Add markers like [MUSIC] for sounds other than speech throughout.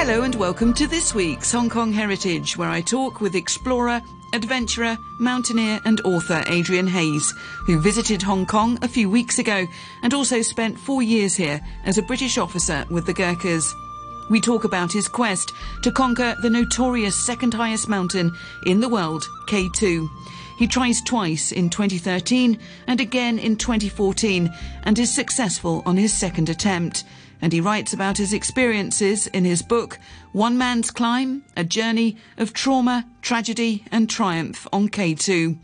Hello and welcome to this week's Hong Kong Heritage, where I talk with explorer, adventurer, mountaineer, and author Adrian Hayes, who visited Hong Kong a few weeks ago and also spent four years here as a British officer with the Gurkhas. We talk about his quest to conquer the notorious second highest mountain in the world, K2. He tries twice in 2013 and again in 2014 and is successful on his second attempt. And he writes about his experiences in his book, One Man's Climb, a journey of trauma, tragedy and triumph on K2.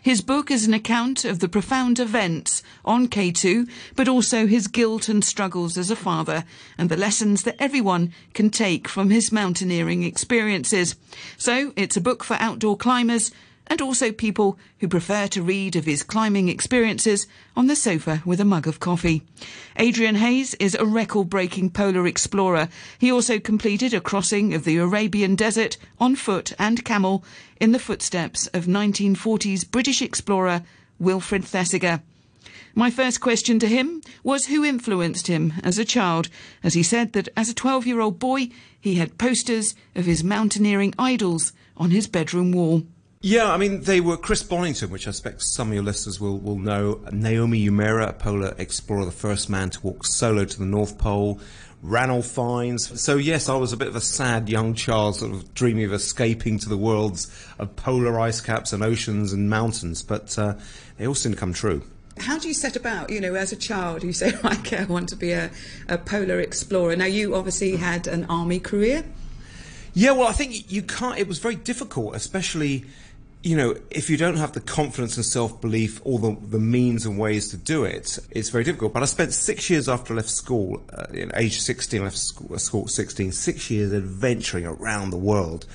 His book is an account of the profound events on K2, but also his guilt and struggles as a father, and the lessons that everyone can take from his mountaineering experiences. So it's a book for outdoor climbers and also people who prefer to read of his climbing experiences on the sofa with a mug of coffee. Adrian Hayes is a record breaking polar explorer. He also completed a crossing of the Arabian Desert on foot and camel in the footsteps of 1940s British explorer Wilfred Thesiger. My first question to him was who influenced him as a child, as he said that as a 12 year old boy he had posters of his mountaineering idols on his bedroom wall. Yeah, I mean, they were Chris Bonington, which I expect some of your listeners will, will know, Naomi Uemura, a polar explorer, the first man to walk solo to the North Pole, Ranulph Fiennes. So, yes, I was a bit of a sad young child, sort of dreaming of escaping to the worlds of polar ice caps and oceans and mountains, but uh, they all seem to come true. How do you set about, you know, as a child, you say, [LAUGHS] I want to be a, a polar explorer? Now, you obviously had an army career. Yeah, well, I think you can't, it was very difficult, especially you know, if you don't have the confidence and self belief or the, the means and ways to do it, it's very difficult. But I spent six years after I left school, uh, age 16, I left school, uh, school at 16, six years adventuring around the world.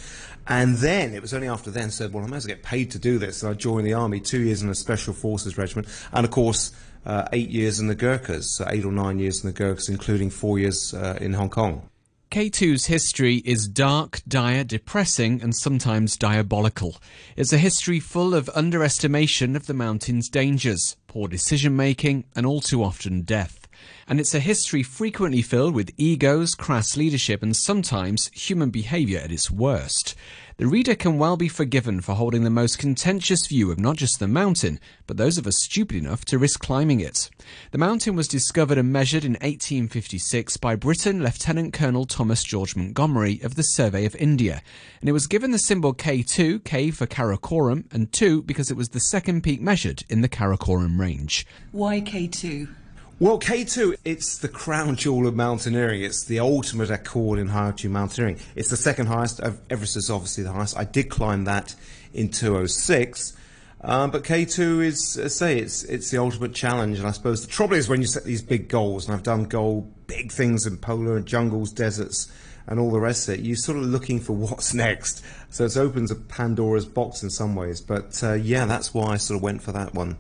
And then it was only after then said, well, I might as well get paid to do this. And I joined the army, two years in a special forces regiment, and of course, uh, eight years in the Gurkhas, so eight or nine years in the Gurkhas, including four years uh, in Hong Kong. K2's history is dark, dire, depressing, and sometimes diabolical. It's a history full of underestimation of the mountain's dangers, poor decision making, and all too often death. And it's a history frequently filled with egos, crass leadership, and sometimes human behaviour at its worst the reader can well be forgiven for holding the most contentious view of not just the mountain, but those of us stupid enough to risk climbing it. The mountain was discovered and measured in 1856 by Briton Lieutenant Colonel Thomas George Montgomery of the Survey of India, and it was given the symbol K2, K for Karakoram, and 2 because it was the second peak measured in the Karakoram range. Why K2? Well, K2, it's the crown jewel of mountaineering. It's the ultimate accord in high altitude mountaineering. It's the second highest. Everest is obviously the highest. I did climb that in 206. Um, but K2 is, I say, it's it's the ultimate challenge. And I suppose the trouble is when you set these big goals, and I've done goal big things in polar jungles, deserts, and all the rest of it. You're sort of looking for [LAUGHS] what's next. So it opens a Pandora's box in some ways. But uh, yeah, that's why I sort of went for that one.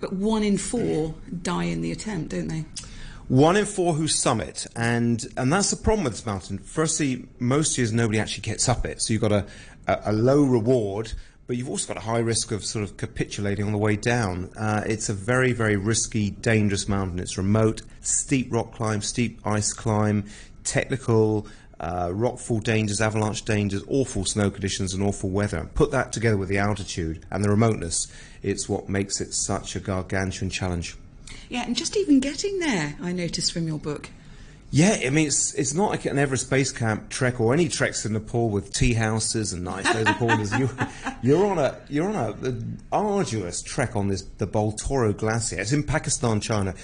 But one in four die in the attempt, don't they? One in four who summit, and and that's the problem with this mountain. Firstly, most years nobody actually gets up it, so you've got a, a, a low reward, but you've also got a high risk of sort of capitulating on the way down. Uh, it's a very, very risky, dangerous mountain. It's remote, steep rock climb, steep ice climb, technical, uh, rockfall dangers, avalanche dangers, awful snow conditions, and awful weather. Put that together with the altitude and the remoteness, it's what makes it such a gargantuan challenge. Yeah, and just even getting there, I noticed from your book. Yeah, I mean it's it's not like an Everest base camp trek or any treks in Nepal with tea houses and nice [LAUGHS] laser pointers. You, you're on a you're on a, a, arduous trek on this the Baltoro Glacier. It's in Pakistan, China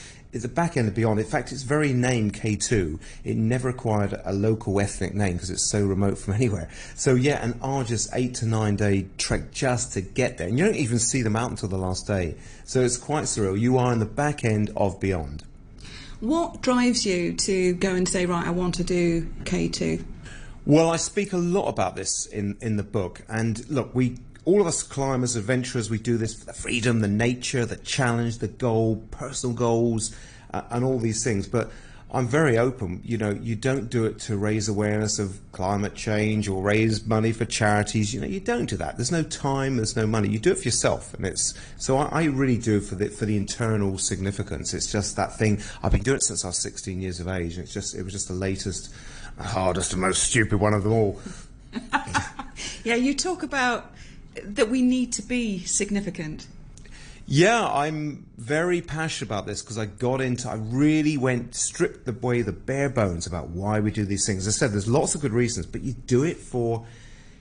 a back end of beyond. In fact, its very name K2, it never acquired a local ethnic name because it's so remote from [LAUGHS] anywhere. So yeah, an arduous eight to nine day trek just to get there, and you don't even see the mountain until the last day. So it's quite surreal. You are in the back end of beyond. What drives you to go and say, right, I want to do K2? Well, I speak a lot about this in, in the book. And look, we all of us climbers, adventurers, we do this for the freedom, the nature, the challenge, the goal, personal goals, uh, and all these things. But I'm very open. You know, you don't do it to raise awareness of climate change or raise money for charities. You know, you don't do that. There's no time. There's no money. You do it for yourself, and it's so I, I really do it for the for the internal significance. It's just that thing. I've been doing it since I was 16 years of age, and it's just it was just the latest hardest and most stupid one of them all. [LAUGHS] yeah, you talk about that we need to be significant. Yeah, I'm very passionate about this because I got into, I really went, stripped away the bare bones about why we do these things. As I said, there's lots of good reasons, but you do it for,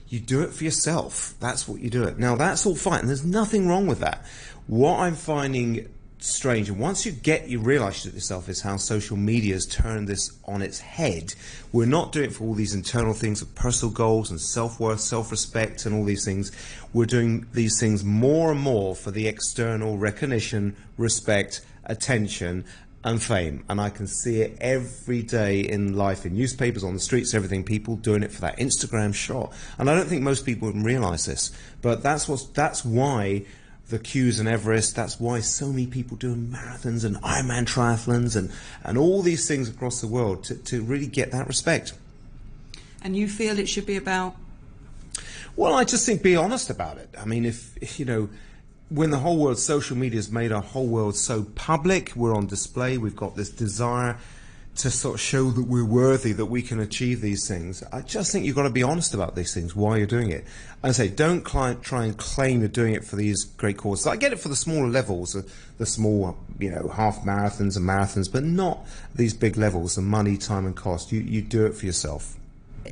you do it for yourself. That's what you do it. Now, that's all fine. And there's nothing wrong with that. What I'm finding strange. And once you get, you realise it yourself is how social media has turned this on its head. We're not doing it for all these internal things of personal goals and self-worth, self-respect and all these things. We're doing these things more and more for the external recognition, respect, attention and fame. And I can see it every day in life, in newspapers, on the streets, everything. People doing it for that Instagram shot. And I don't think most people even realise this. But that's what's, that's why the Qs and Everest. That's why so many people doing marathons and Ironman triathlons and, and all these things across the world to, to really get that respect. And you feel it should be about? Well, I just think be honest about it. I mean, if, you know, when the whole world, social media has made our whole world so public, we're on display, we've got this desire to sort of show that we're worthy, that we can achieve these things. I just think you've got to be honest about these things why you're doing it. And say, don't try and claim you're doing it for these great causes. I get it for the smaller levels, the, the small, you know, half marathons and marathons, but not these big levels, the money, time, and cost. You, you do it for yourself.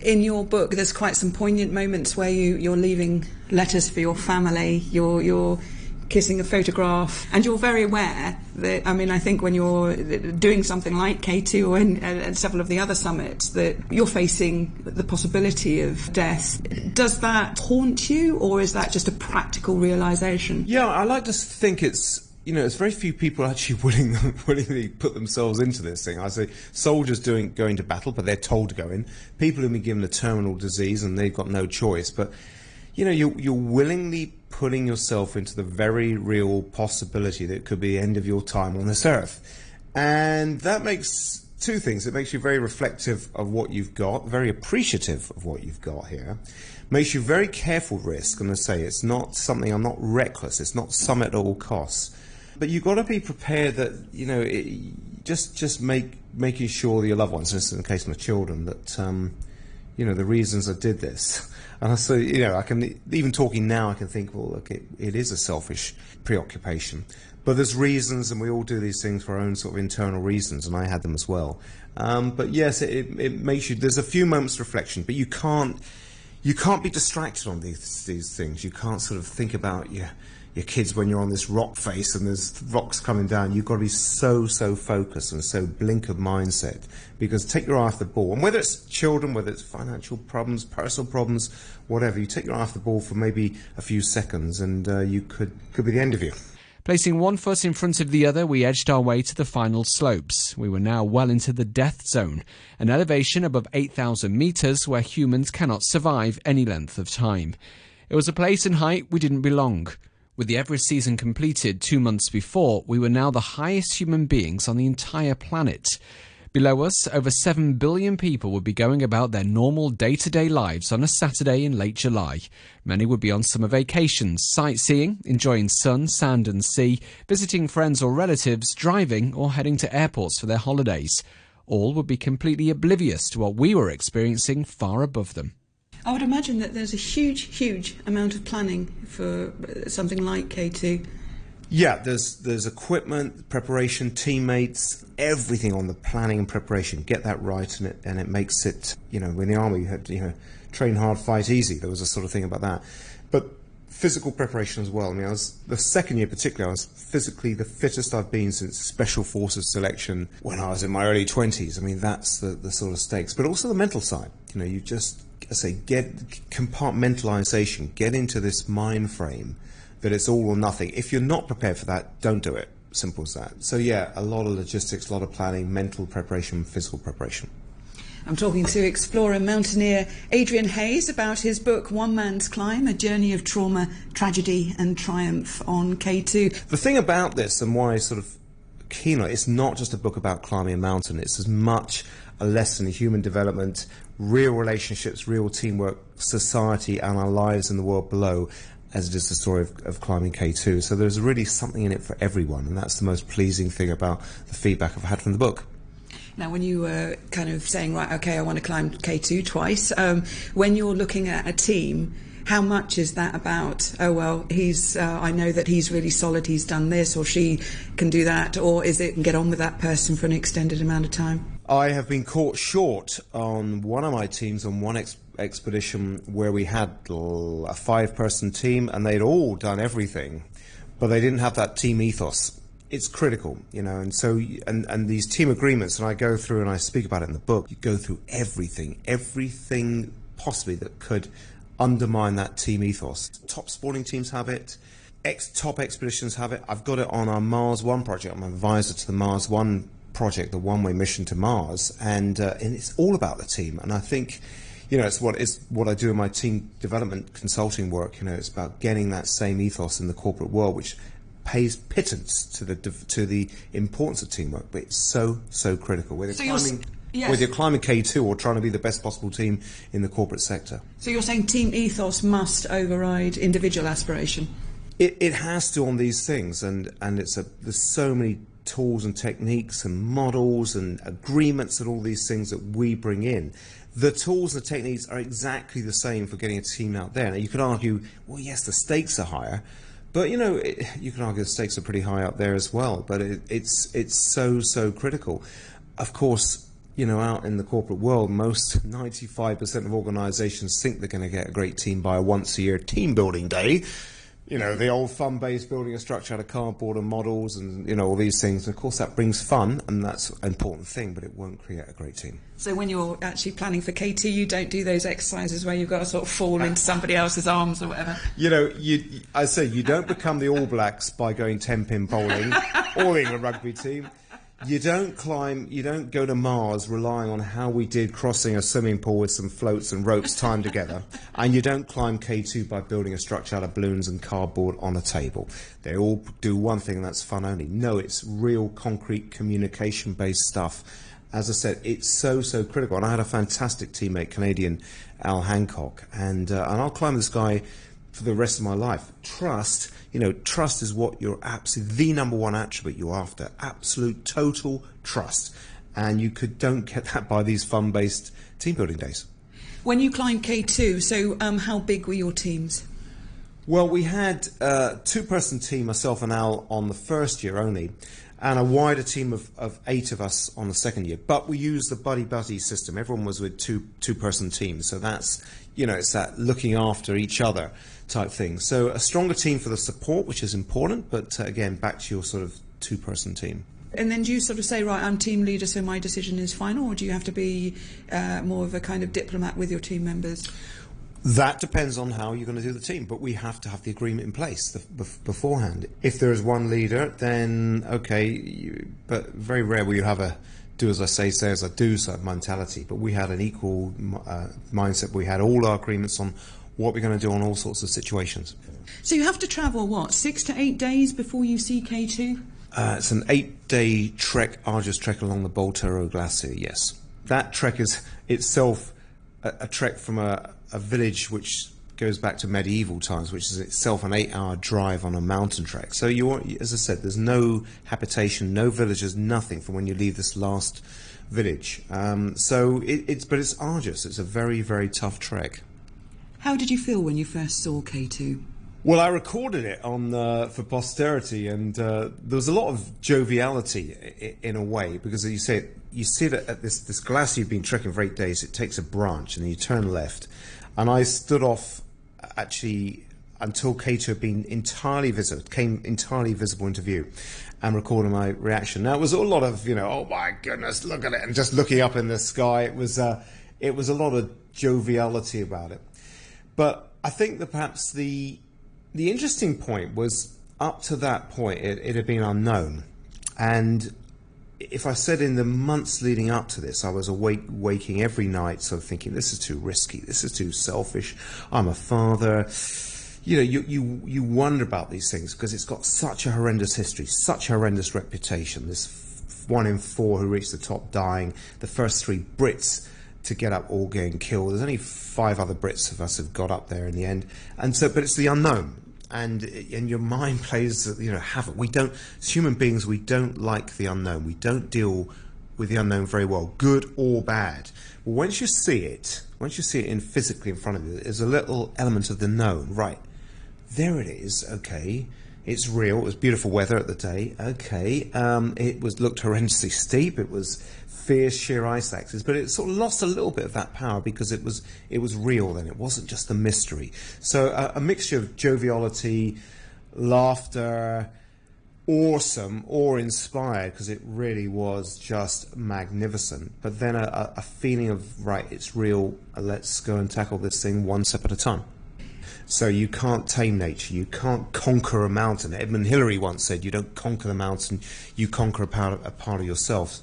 In your book, there's quite some poignant moments where you, you're leaving letters for your family. You're, you're kissing a photograph, and you're very aware that, I mean, I think when you're doing something like K2 and, and several of the other summits, that you're facing the possibility of death. Does that haunt you, or is that just a practical realization? Yeah, I like to think it's you know, it's very few people actually [LAUGHS] willing, willingly put themselves into this thing. I say soldiers doing going to battle, but they're told to go in. People who've been given a terminal disease and they've got no choice. But you know, you're, you're willingly putting yourself into the very real possibility that it could be the end of your time on this earth. And that makes two things. It makes you very reflective of what you've got, very appreciative of what you've got here. Makes you very careful risk. I say it's not something I'm not reckless. It's not some at all costs. But you've got to be prepared that, you know, it, just just make making sure that your loved ones, in the case of my children, that um, you know the reasons I did this [LAUGHS] and so, you know, I can even talking now, I can think, well, look, it, it is a selfish preoccupation. But there's reasons, and we all do these things for our own sort of internal reasons, and I had them as well. Um, but yes, it, it makes you. There's a few moments of reflection, but you can't you can't be distracted on these these things. You can't sort of think about yeah your kids when you're on this rock face and there's rocks coming down. You've got to be so, so focused and so blink of mindset because take your eye off the ball. And whether it's children, whether it's financial problems, personal problems, whatever, you take your eye off the ball for maybe a few seconds and uh, you could, could be the end of you. Placing one foot in front of the other, we edged our way to the final slopes. We were now well into the death zone, an elevation above 8,000 metres where humans cannot survive any length of time. It was a place and height we didn't belong. With the Everest season completed two months before, we were now the highest human beings on the entire planet. Below us, over 7 billion people would be going about their normal day to day lives on a Saturday in late July. Many would be on summer vacations, sightseeing, enjoying sun, sand, and sea, visiting friends or relatives, driving, or heading to airports for their holidays. All would be completely oblivious to what we were experiencing far above them. I would imagine that there's a huge, huge amount of planning for something like K2. Yeah, there's there's equipment, preparation, teammates, everything on the planning and preparation. Get that right, and it and it makes it. You know, in the army, you had to, you know, train hard, fight easy. There was a sort of thing about that, but physical preparation as well. I mean, I was the second year particularly. I was physically the fittest I've been since Special Forces selection when I was in my early twenties. I mean, that's the the sort of stakes, but also the mental side. You know, you just I say, get compartmentalization, get into this mind frame that it's all or nothing. If you're not prepared for that, don't do it. Simple as that. So yeah, a lot of logistics, a lot of planning, mental preparation, physical preparation. I'm talking to explorer mountaineer Adrian Hayes about his book One Man's Climb, a journey of trauma, tragedy and triumph on K2. The thing about this and why I sort of keen on it, it's not just a book about climbing a mountain, it's as much a lesson in human development, real relationships, real teamwork, society, and our lives in the world below, as it is the story of, of, climbing K2. So there's really something in it for everyone, and that's the most pleasing thing about the feedback I've had from the book. Now, when you were kind of saying, right, okay, I want to climb K2 twice, um, when you're looking at a team, how much is that about? Oh well, he's. Uh, I know that he's really solid. He's done this, or she can do that, or is it get on with that person for an extended amount of time? I have been caught short on one of my teams on one ex- expedition where we had a five-person team and they'd all done everything, but they didn't have that team ethos it's critical, you know, and so and and these team agreements, and I go through and I speak about it in the book. You go through everything, everything possibly that could undermine that team ethos. Top sporting teams have it. Ex top expeditions have it. I've got it on our Mars One project. I'm an advisor to the Mars One project, the one-way mission to Mars, and uh, and it's all about the team. And I think, you know, it's what it's what I do in my team development consulting work. You know, it's about getting that same ethos in the corporate world, which pays pittance to the to the importance of teamwork, but it's so so critical. Whether so climbing, yes. whether you're climbing K two or trying to be the best possible team in the corporate sector. So you're saying team ethos must override individual aspiration. It, it has to on these things, and and it's a there's so many tools and techniques and models and agreements and all these things that we bring in. The tools and the techniques are exactly the same for getting a team out there. Now you could argue, well, yes, the stakes are higher, but you know, it, you can argue the stakes are pretty high out there as well. But it, it's it's so so critical. Of course, you know, out in the corporate world, most 95% of organisations think they're going to get a great team by a once a year team building day you know, the old fun based building a structure out of cardboard and models and, you know, all these things. And of course, that brings fun, and that's an important thing, but it won't create a great team. So, when you're actually planning for K2, you don't do those exercises where you've got to sort of fall into somebody else's arms or whatever? [LAUGHS] You know, you, I say you don't become the All Blacks by going 10 pin bowling [LAUGHS] or being a rugby team you don't climb, you don't go to Mars relying on how we did crossing a swimming pool with some floats and ropes timed together. [LAUGHS] And you don't climb K2 by building a structure out of balloons and cardboard on a table. They all do one thing, and that's fun only. No, it's real concrete communication based stuff. As I said, it's so, so critical. And I had a fantastic teammate, Canadian Al Hancock, and, uh, and I'll climb this guy for the rest of my life. Trust you know, trust is what you're absolutely the number one attribute you're after. Absolute total trust. And you could don't get that by these fun based team building days. When you climbed K2, so um, how big were your teams? Well, we had a two person team, myself and Al, on the first year only, and a wider team of, of eight of us on the second year. But we used the buddy buddy system. Everyone was with two two person teams. So that's, you know, it's that looking after each other type thing. So a stronger team for the support, which is important, but uh, again, back to your sort of two person team. And then do you sort of say, right, I'm team leader, so my decision is final, or do you have to be uh, more of a kind of diplomat with your team members? That depends on how you're going to do the team, but we have to have the agreement in place beforehand. If there is one leader, then okay, you, but very rare will you have a do as I say, say as I do sort of mentality. But we had an equal uh, mindset. We had all our agreements on what we're going to do on all sorts of situations. So you have to travel, what, six to eight days before you see K2? Uh, it's an eight day trek, arduous trek along the Baltoro Glacier, yes. That trek is itself a, a trek from a, a village which goes back to medieval times, which is itself an eight-hour drive on a mountain trek. So you, as I said, there's no habitation, no villages, nothing from when you leave this last village. Um, so it, it's, but it's arduous. It's a very, very tough trek. How did you feel when you first saw K2? Well, I recorded it on uh, for posterity, and uh, there was a lot of joviality in a way because as you say you sit at this this glacier you've been trekking for eight days. It takes a branch, and then you turn left, and I stood off actually until K2 had been entirely visible, came entirely visible into view, and recording my reaction. Now it was a lot of you know, oh my goodness, look at it, and just looking up in the sky. It was uh, it was a lot of joviality about it. But I think that perhaps the the interesting point was up to that point it, it had been unknown, and if I said in the months leading up to this, I was awake, waking every night, sort of thinking, this is too risky, this is too selfish, I'm a father. You know, you, you, you wonder about these things because it's got such a horrendous history, such a horrendous reputation. This one in four who reached the top dying, the first three Brits to get up all getting killed. There's only five other Brits of us have got up there in the end, and so but it's the unknown. And and your mind plays you know havoc. We don't as human beings we don't like the unknown. We don't deal with the unknown very well, good or bad. But once you see it, once you see it in physically in front of you, there's a little element of the known. Right, there it is. Okay, it's real. It was beautiful weather at the day. Okay, um, it was looked horrendously steep. It was fierce sheer ice axes, but it sort of lost a little bit of that power because it was it was real then. It wasn't just a mystery. So uh, a mixture of joviality, laughter, awesome, awe-inspired because it really was just magnificent. But then a, a feeling of right, it's real. Let's go and tackle this thing one step at a time. So you can't tame nature. You can't conquer a mountain. Edmund Hillary once said, "You don't conquer the mountain. You conquer a part of, a part of yourself."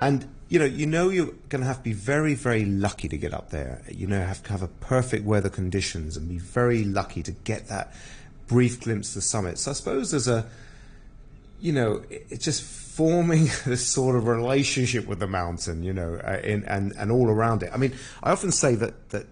And you know, you know, you're going to have to be very, very lucky to get up there. You know, have to have a perfect weather conditions and be very lucky to get that brief glimpse of the summit. So I suppose there's a, you know, it's just forming [LAUGHS] this sort of relationship with the mountain, you know, uh, in, and and all around it. I mean, I often say that that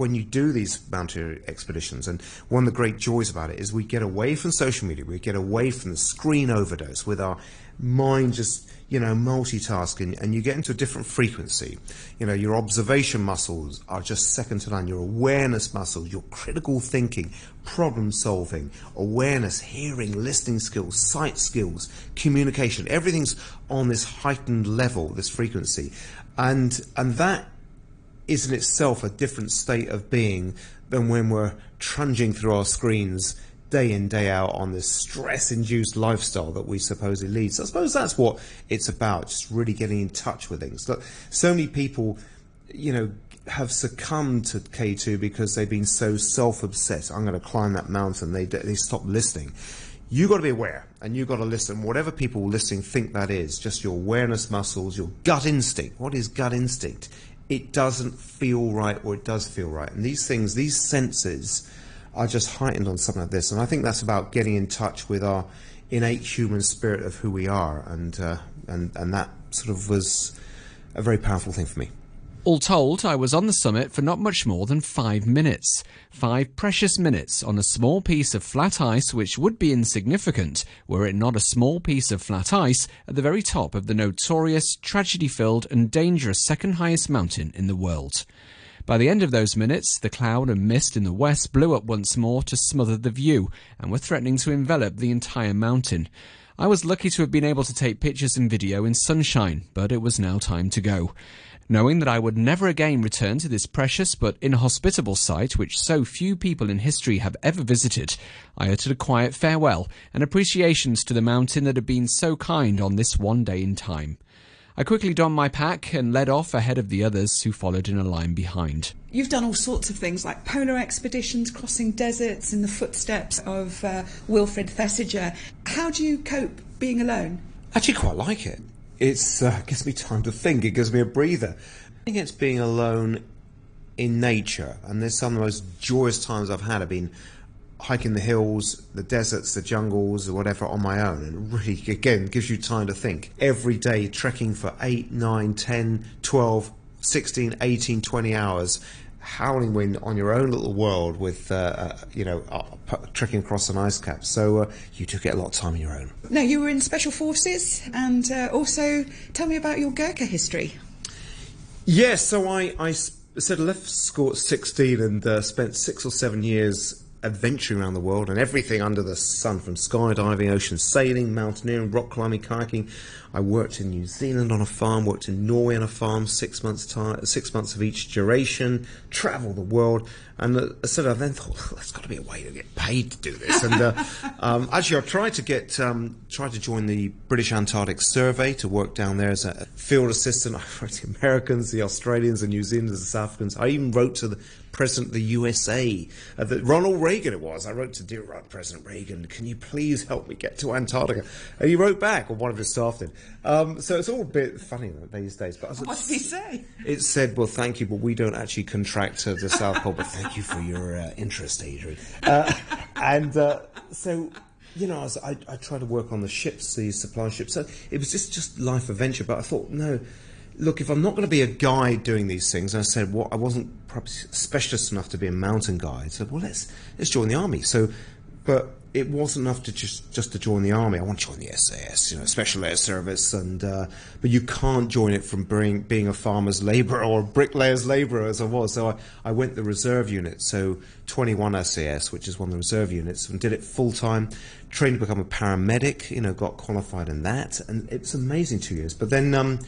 when you do these mountain expeditions, and one of the great joys about it is we get away from social media, we get away from the screen overdose with our mind just you know, multitasking and you get into a different frequency. You know, your observation muscles are just second to none. Your awareness muscles, your critical thinking, problem solving, awareness, hearing, listening skills, sight skills, communication, everything's on this heightened level, this frequency. And, and that is in itself a different state of being than when we're trudging through our screens day in, day out on this stress induced lifestyle that we supposedly lead. So I suppose that's what it's about, just really getting in touch with things. Look, so many people, you know, have succumbed to K2 because they've been so self obsessed. I'm going to climb that mountain. They, they stop listening. You've got to be aware and you've got to listen. Whatever people listening think that is, just your awareness muscles, your gut instinct. What is gut instinct? It doesn't feel right or it does feel right. And these things, these senses, are just heightened on something like this. And I think that's about getting in touch with our innate human spirit of who we are, and uh, and and that sort of was a very powerful thing for me. All told, I was on the summit for not much more than five minutes. Five precious minutes on a small piece of flat ice which would be insignificant were it not a small piece of flat ice at the very top of the notorious, tragedy filled, and dangerous second highest mountain in the world. By the end of those minutes, the cloud and mist in the west blew up once more to smother the view and were threatening to envelop the entire mountain. I was lucky to have been able to take pictures and video in sunshine, but it was now time to go. Knowing that I would never again return to this precious but inhospitable site which so few people in history have ever visited, I uttered a quiet farewell and appreciations to the mountain that had been so kind on this one day in time. I quickly donned my pack and led off ahead of the others who followed in a line behind. You've done all sorts of things like polar expeditions, crossing deserts in the footsteps of uh, Wilfred Thesiger. How do you cope being alone? Actually, quite like it. It uh, gives me time to think. It gives me a breather. I think it's being alone in nature, and there's some of the most joyous times I've had have been hiking the hills, the deserts, the jungles, or whatever on my own. And really, again, gives you time to think. Every day, trekking for 8, 9, 10, 12, 16, 18, 20 hours, howling wind on your own little world with, uh, uh, you know, uh, trekking across an ice cap. So uh, you took it a lot of time on your own. Now, you were in Special Forces, and uh, also tell me about your Gurkha history. Yes, yeah, so I, I said left school at 16 and uh, spent six or seven years adventuring around the world and everything under the sun from skydiving, ocean sailing, mountaineering, rock climbing, kayaking. I worked in New Zealand on a farm, worked in Norway on a farm, six months time, six months of each duration, travelled the world, and uh, sort I then thought, there's got to be a way to get paid to do this. And uh, [LAUGHS] um, actually, I tried to get um, tried to join the British Antarctic Survey to work down there as a field assistant. [LAUGHS] I wrote to the Americans, the Australians, the New Zealanders, the South Africans. I even wrote to the President of the USA, uh, the, Ronald Reagan. It was. I wrote to dear President Reagan, can you please help me get to Antarctica? And he wrote back, or one of his staff did. Um, so it's all a bit funny these days. But what did he say? It said, "Well, thank you, but we don't actually contract to the South Pole. But thank you for your uh, interest, Adrian." Uh, and uh, so, you know, I, was, I, I tried to work on the ships, the supply ships. So it was just just life adventure. But I thought, no, look, if I'm not going to be a guide doing these things, I said, well, I wasn't probably specialist enough to be a mountain guide. So, well, let's let's join the army. So but it wasn't enough to just just to join the army. I want to join the SAS, you know, Special Air Service, and uh, but you can't join it from being being a farmer's labourer [LAUGHS] or a bricklayer's labourer as I was. So I, I went the reserve unit, so 21 SAS, which is one of the reserve units, and did it full time. Trained to become a paramedic, you know, got qualified in that, and it's amazing two years. But then. Um,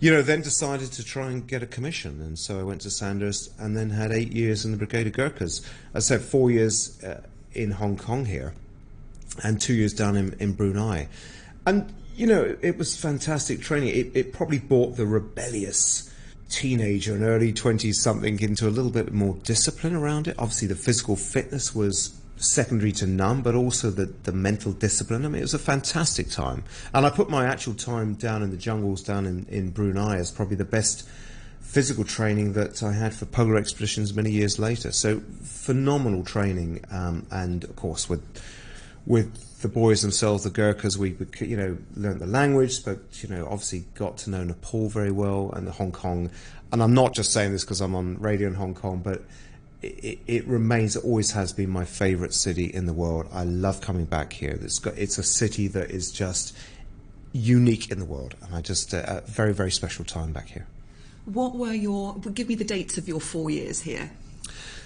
you know, then decided to try and get a commission, and so I went to Sandhurst, and then had eight years in the Brigade of Gurkhas. I said four years uh, in Hong Kong here, and two years down in, in Brunei. And, you know, it was fantastic training. It, it probably brought the rebellious teenager and early 20s something into a little bit more discipline around it. Obviously, the physical fitness was secondary to none, but also the, the mental discipline. I mean, it was a fantastic time. And I put my actual time down in the jungles down in, in Brunei as probably the best physical training that I had for polar expeditions many years later. So phenomenal training, um, and of course with with the boys themselves, the Gurkhas, we you know learned the language, but you know obviously got to know Nepal very well and the Hong Kong. And I'm not just saying this because I'm on radio in Hong Kong, but it, it, remains, it always has been my favourite city in the world. I love coming back here. It's, got, it's a city that is just unique in the world, and I just uh, a very very special time back here. What were your? Give me the dates of your four years here.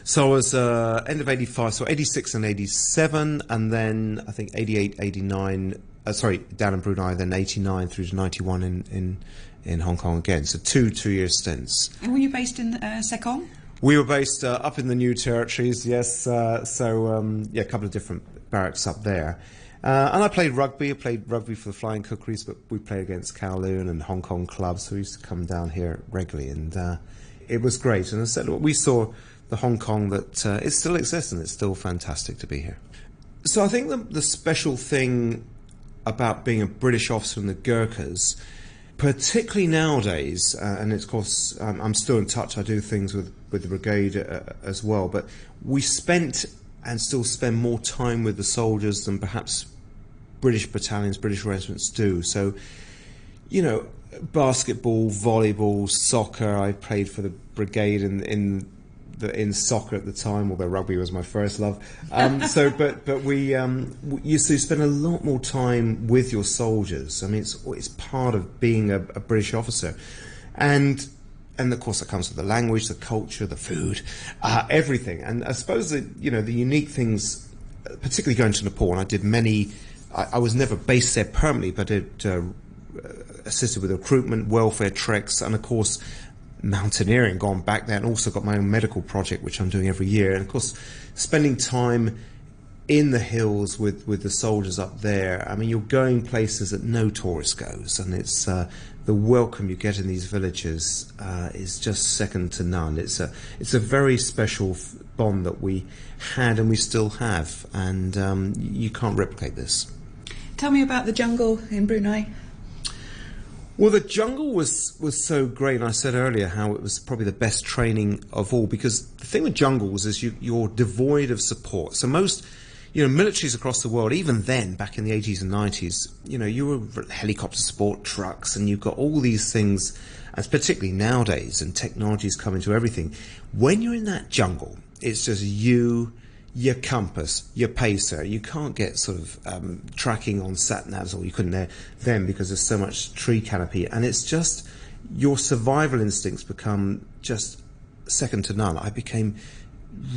So I was uh, end of 85, so 86 and 87, and then I think 88, 89, uh, sorry, down in Brunei, then 89 through to 91 in, in, in Hong Kong again. So two two year stints. And were you based in uh, Sek Kong? We were based uh, up in the New Territories, yes. Uh, so, um, yeah, a couple of different barracks up there. Uh, and I played rugby. I played rugby for the Flying Kukris, but we played against Kowloon and Hong Kong clubs, so we used to come down here regularly, and uh, it was great. And I said, we saw the Hong Kong that uh, it still exists, and it's still fantastic to be here. So I think the, the special thing about being a British officer in the Gurkhas, particularly nowadays, uh, and of course um, I'm still in touch. I do things with with the brigade uh, as well, but we spent and still spend more time with the soldiers than perhaps British battalions, British regiments do. So, you know, basketball, volleyball, soccer. I played for the brigade in in the, in soccer at the time, although rugby was my first love. Um, [LAUGHS] so, but but we, um, used to spend a lot more time with your soldiers. I mean, it's it's part of being a, a British officer, and and of course that comes with the language, the culture, the food, uh, everything. And I suppose that you know the unique things, particularly going to Nepal. And I did many I, I was never based there permanently, but it uh, assisted with recruitment, welfare treks, and of course mountaineering. Gone back there, and also got my own medical project, which I'm doing every year. And of course, spending time in the hills with, with the soldiers up there. I mean, you're going places that no tourist goes, and it's uh, the welcome you get in these villages uh, is just second to none. It's a it's a very special f- bond that we had and we still have, and um, you can't replicate this. Tell me about the jungle in Brunei. Well, the jungle was, was so great, and I said earlier how it was probably the best training of all because the thing with jungles is you, you're devoid of support. So most, you know, militaries across the world, even then, back in the 80s and 90s, you know, you were helicopter support trucks, and you've got all these things, and particularly nowadays, and technologies come into everything. When you're in that jungle, it's just you your compass, your pacer. You can't get sort of um, tracking on sat navs, or you couldn't there then because there's so much tree canopy, and it's just your survival instincts become just second to none. I became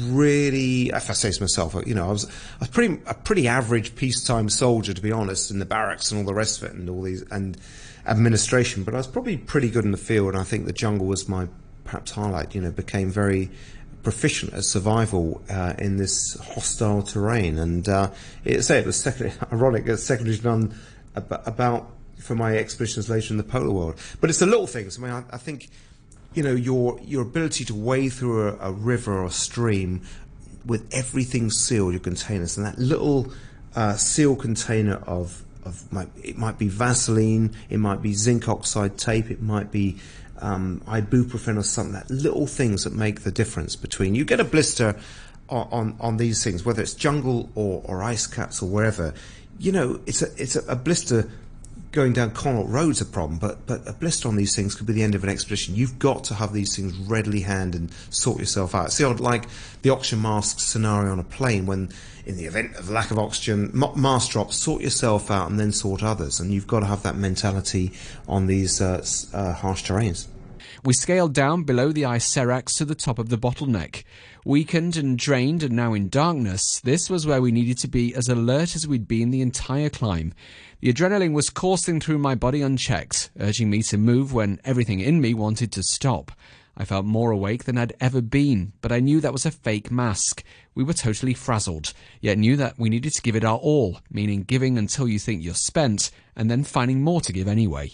really, if I say to myself, you know, I was, was pretty a pretty average peacetime soldier to be honest, in the barracks and all the rest of it, and all these and administration. But I was probably pretty good in the field, and I think the jungle was my perhaps highlight. You know, became very proficient at survival uh, in this hostile terrain. And uh, it, say it was second, [LAUGHS] ironic, it's secondary to none about, about for my expeditions later in the polar world. But it's the little things. I mean, I, I think you know your your ability to wade through a, a, river or a stream with everything sealed, your containers, and that little uh, seal container of of it might be Vaseline, it might be zinc oxide tape, it might be um, ibuprofen or something, that little things that make the difference between you get a blister on, on, on these things, whether it's jungle or, or ice caps or wherever, you know, it's a, it's a, a blister going down Connaught Road's a problem, but but a blister on these things could be the end of an expedition. You've got to have these things readily hand and sort yourself out. See, like the oxygen mask scenario on a plane when in the event of lack of oxygen, mask drop, sort yourself out and then sort others. And you've got to have that mentality on these uh, uh, harsh terrains. We scaled down below the ice seracs to the top of the bottleneck. Weakened and drained and now in darkness, this was where we needed to be as alert as we'd been the entire climb. The adrenaline was coursing through my body unchecked, urging me to move when everything in me wanted to stop. I felt more awake than I'd ever been, but I knew that was a fake mask. We were totally frazzled, yet knew that we needed to give it our all, meaning giving until you think you're spent, and then finding more to give anyway.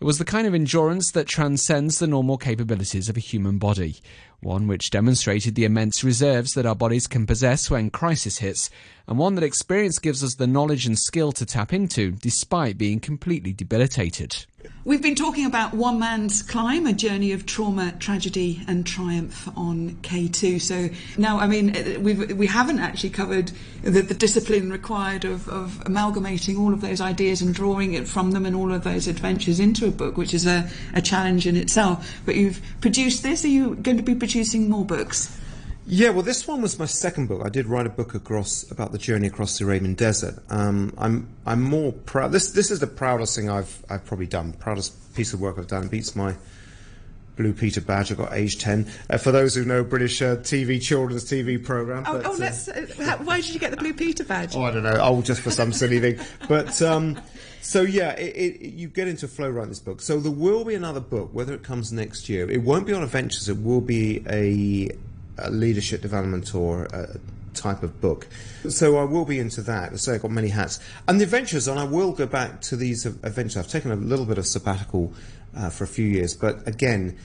It was the kind of endurance that transcends the normal capabilities of a human body, one which demonstrated the immense reserves that our bodies can possess when crisis hits, and one that experience gives us the knowledge and skill to tap into despite being completely debilitated. We've been talking about One Man's Climb, a journey of trauma, tragedy, and triumph on K2. So now, I mean, we've, we haven't actually covered the, the discipline required of, of, amalgamating all of those ideas and drawing it from them and all of those adventures into a book, which is a, a challenge in itself. But you've produced this. Are you going to be producing more books? Yeah, well, this one was my second book. I did write a book across about the journey across the Arabian Desert. Um, I'm I'm more proud. This this is the proudest thing I've I've probably done. Proudest piece of work I've done. It beats my Blue Peter badge. I got age ten. Uh, for those who know British uh, TV children's TV program. Oh, but, oh let's. Uh, why did you get the Blue Peter badge? [LAUGHS] Oh, I don't know. Oh, just for some silly thing. But. Um, so yeah, it, it, you get into flow writing this book. So there will be another book, whether it comes next year. It won't be on adventures. It will be a a leadership development or a type of book. So I will be into that. So I've got many hats. And the adventures, and I will go back to these adventures. I've taken a little bit of sabbatical uh, for a few years, but again,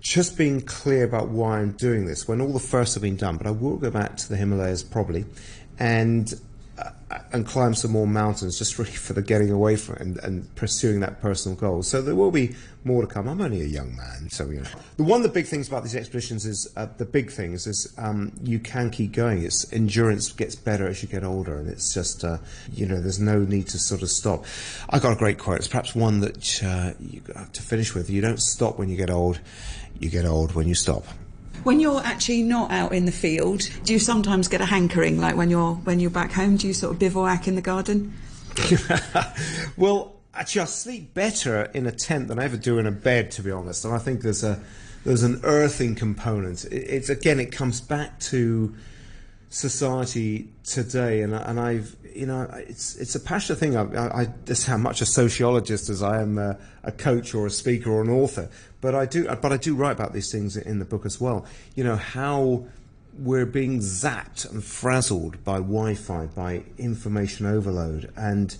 just being clear about why I'm doing this when all the firsts have been done. But I will go back to the Himalayas probably and and climb some more mountains just really for the getting away from it and, and, pursuing that personal goal. So there will be more to come. I'm only a young man, so you know. The one of the big things about these expeditions is uh, the big things is um, you can keep going. It's endurance gets better as you get older, and it's just uh, you know there's no need to sort of stop. I got a great quote. It's perhaps one that uh, you to finish with. You don't stop when you get old. You get old when you stop. When you're actually not out in the field, do you sometimes get a hankering? Like when you're when you're back home, do you sort of bivouac in the garden? [LAUGHS] well, actually, I sleep better in a tent than I ever do in a bed, to be honest. And I think there's a there's an earthing component. it's again, it comes back to society today, and, and I've you know it's it's a passionate thing. I, I, just how much a sociologist as I am a, a, coach or a speaker or an author, but I do but I do write about these things in the book as well. You know how we're being zapped and frazzled by Wi-Fi, by information overload, and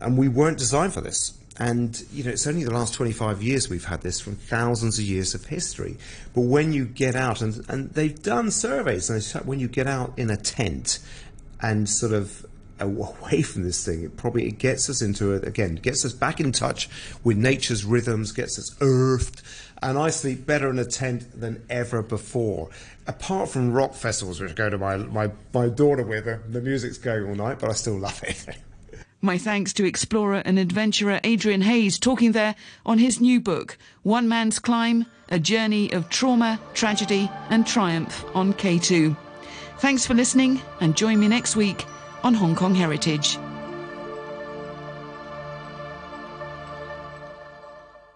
and we weren't designed for this. And you know, it's only the last 25 years we've had this from thousands of years of history. But when you get out, and, and they've done surveys, and when you get out in a tent and sort of away from this thing, it probably it gets us into it again, gets us back in touch with nature's rhythms, gets us earthed, and I sleep better in a tent than ever before. Apart from rock festivals, which I go to my my, my daughter with, uh, the music's going all night, but I still love it. [LAUGHS] My thanks to explorer and adventurer Adrian Hayes talking there on his new book, One Man's Climb A Journey of Trauma, Tragedy, and Triumph on K2. Thanks for listening and join me next week on Hong Kong Heritage.